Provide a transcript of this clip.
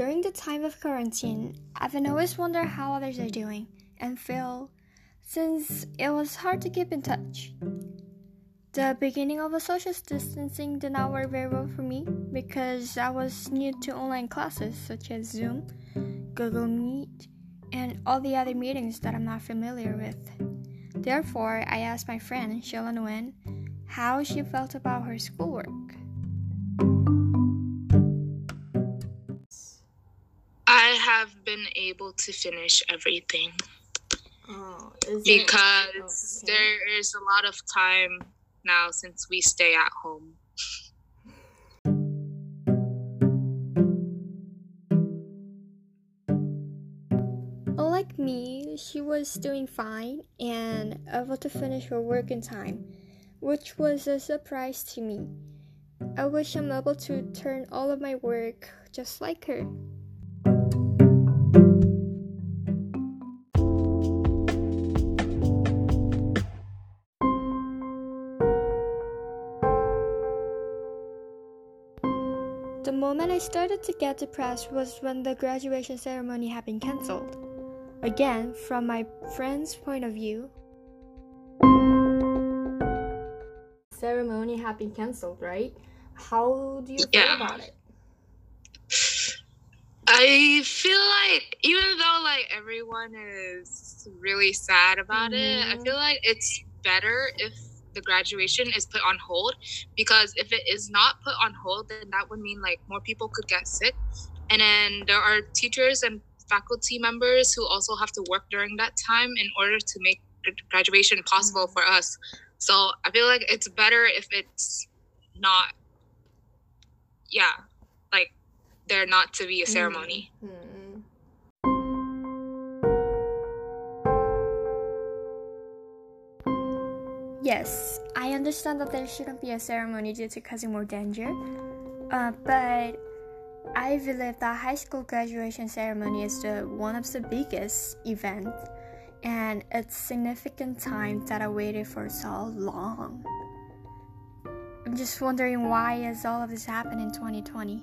During the time of quarantine, I've always wondered how others are doing and feel since it was hard to keep in touch. The beginning of a social distancing did not work very well for me because I was new to online classes such as Zoom, Google Meet, and all the other meetings that I'm not familiar with. Therefore, I asked my friend Sheila Nguyen how she felt about her schoolwork. I have been able to finish everything Oh, is it- because okay. there is a lot of time now since we stay at home. Unlike me, she was doing fine and able to finish her work in time, which was a surprise to me. I wish I'm able to turn all of my work just like her. The moment I started to get depressed was when the graduation ceremony had been cancelled. Again, from my friend's point of view, ceremony had been cancelled, right? How do you feel about it? I feel like even though like everyone is really sad about it, I Mhm. feel like it's better if the graduation is put on hold because if it is not put on hold, then that would mean like more people could get sick, and then there are teachers and faculty members who also have to work during that time in order to make graduation possible for us. So I feel like it's better if it's not, yeah, like there not to be a ceremony. Hmm. Yes, I understand that there shouldn't be a ceremony due to causing more danger, uh, but I believe that high school graduation ceremony is the one of the biggest events, and it's significant time that I waited for so long. I'm just wondering why is all of this happening in 2020?